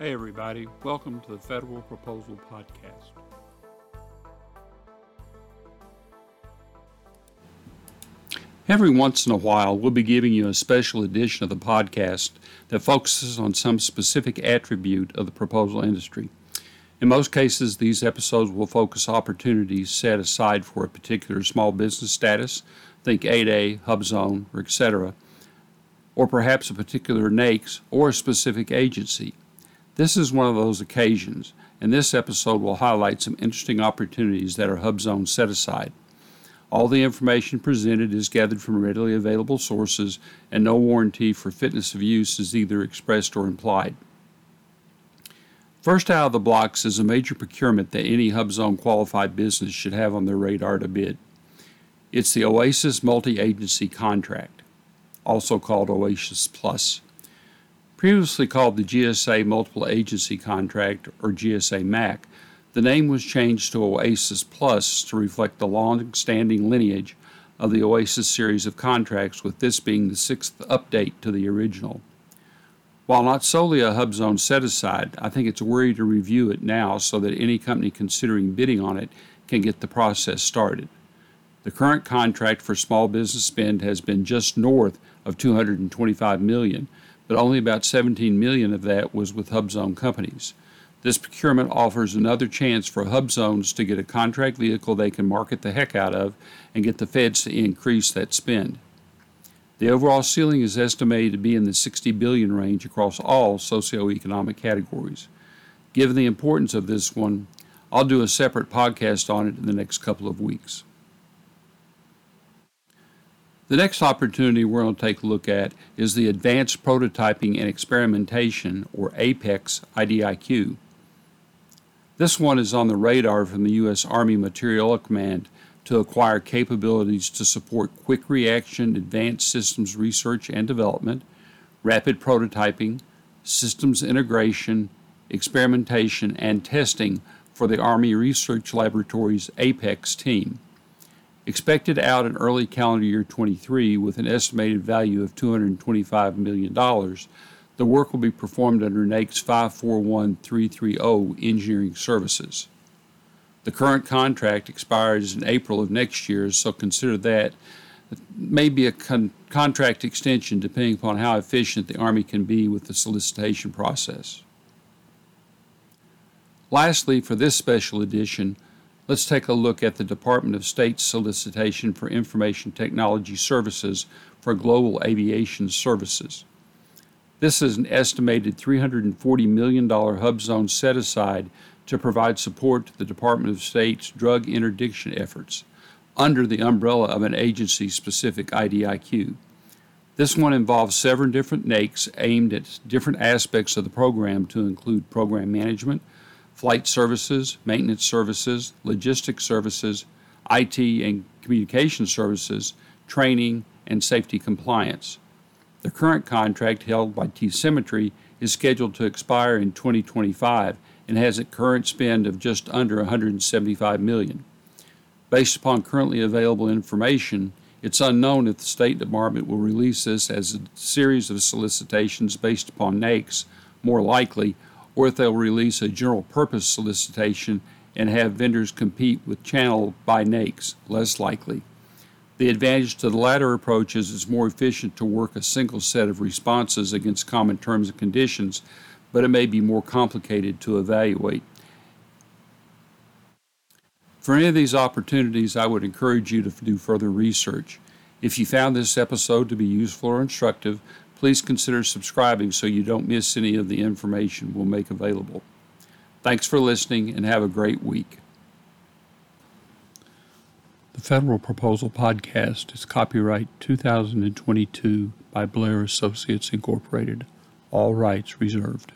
Hey, everybody. Welcome to the Federal Proposal Podcast. Every once in a while, we'll be giving you a special edition of the podcast that focuses on some specific attribute of the proposal industry. In most cases, these episodes will focus opportunities set aside for a particular small business status, think 8A, HubZone, or etc., or perhaps a particular NAICS or a specific agency. This is one of those occasions, and this episode will highlight some interesting opportunities that are HubZone set aside. All the information presented is gathered from readily available sources, and no warranty for fitness of use is either expressed or implied. First out of the blocks is a major procurement that any HubZone qualified business should have on their radar to bid. It's the OASIS Multi Agency Contract, also called OASIS Plus. Previously called the GSA Multiple Agency Contract, or GSA MAC, the name was changed to OASIS Plus to reflect the long standing lineage of the OASIS series of contracts, with this being the sixth update to the original. While not solely a HubZone set aside, I think it's worthy to review it now so that any company considering bidding on it can get the process started. The current contract for small business spend has been just north of 225 million, but only about 17 million of that was with HubZone companies. This procurement offers another chance for hub zones to get a contract vehicle they can market the heck out of and get the feds to increase that spend. The overall ceiling is estimated to be in the 60 billion range across all socioeconomic categories. Given the importance of this one, I'll do a separate podcast on it in the next couple of weeks. The next opportunity we're going to take a look at is the Advanced Prototyping and Experimentation, or APEX IDIQ. This one is on the radar from the U.S. Army Materiel Command to acquire capabilities to support quick reaction advanced systems research and development, rapid prototyping, systems integration, experimentation, and testing for the Army Research Laboratory's APEX team. Expected out in early calendar year 23 with an estimated value of $225 million, the work will be performed under NAICS 541330 Engineering Services. The current contract expires in April of next year, so consider that maybe a con- contract extension depending upon how efficient the Army can be with the solicitation process. Lastly, for this special edition, let's take a look at the Department of State's solicitation for information technology services for global aviation services. This is an estimated $340 million hub zone set aside to provide support to the Department of State's drug interdiction efforts under the umbrella of an agency specific IDIQ. This one involves seven different NAICS aimed at different aspects of the program to include program management, flight services, maintenance services, logistics services, IT and communication services, training, and safety compliance. The current contract held by T Symmetry is scheduled to expire in 2025 and has a current spend of just under 175 million. Based upon currently available information, it's unknown if the State Department will release this as a series of solicitations based upon NAICS, more likely, or if they'll release a general purpose solicitation and have vendors compete with channel by NAICS, less likely. The advantage to the latter approach is it's more efficient to work a single set of responses against common terms and conditions, but it may be more complicated to evaluate. For any of these opportunities, I would encourage you to do further research. If you found this episode to be useful or instructive, please consider subscribing so you don't miss any of the information we'll make available. Thanks for listening and have a great week. The Federal Proposal Podcast is copyright 2022 by Blair Associates Incorporated. All rights reserved.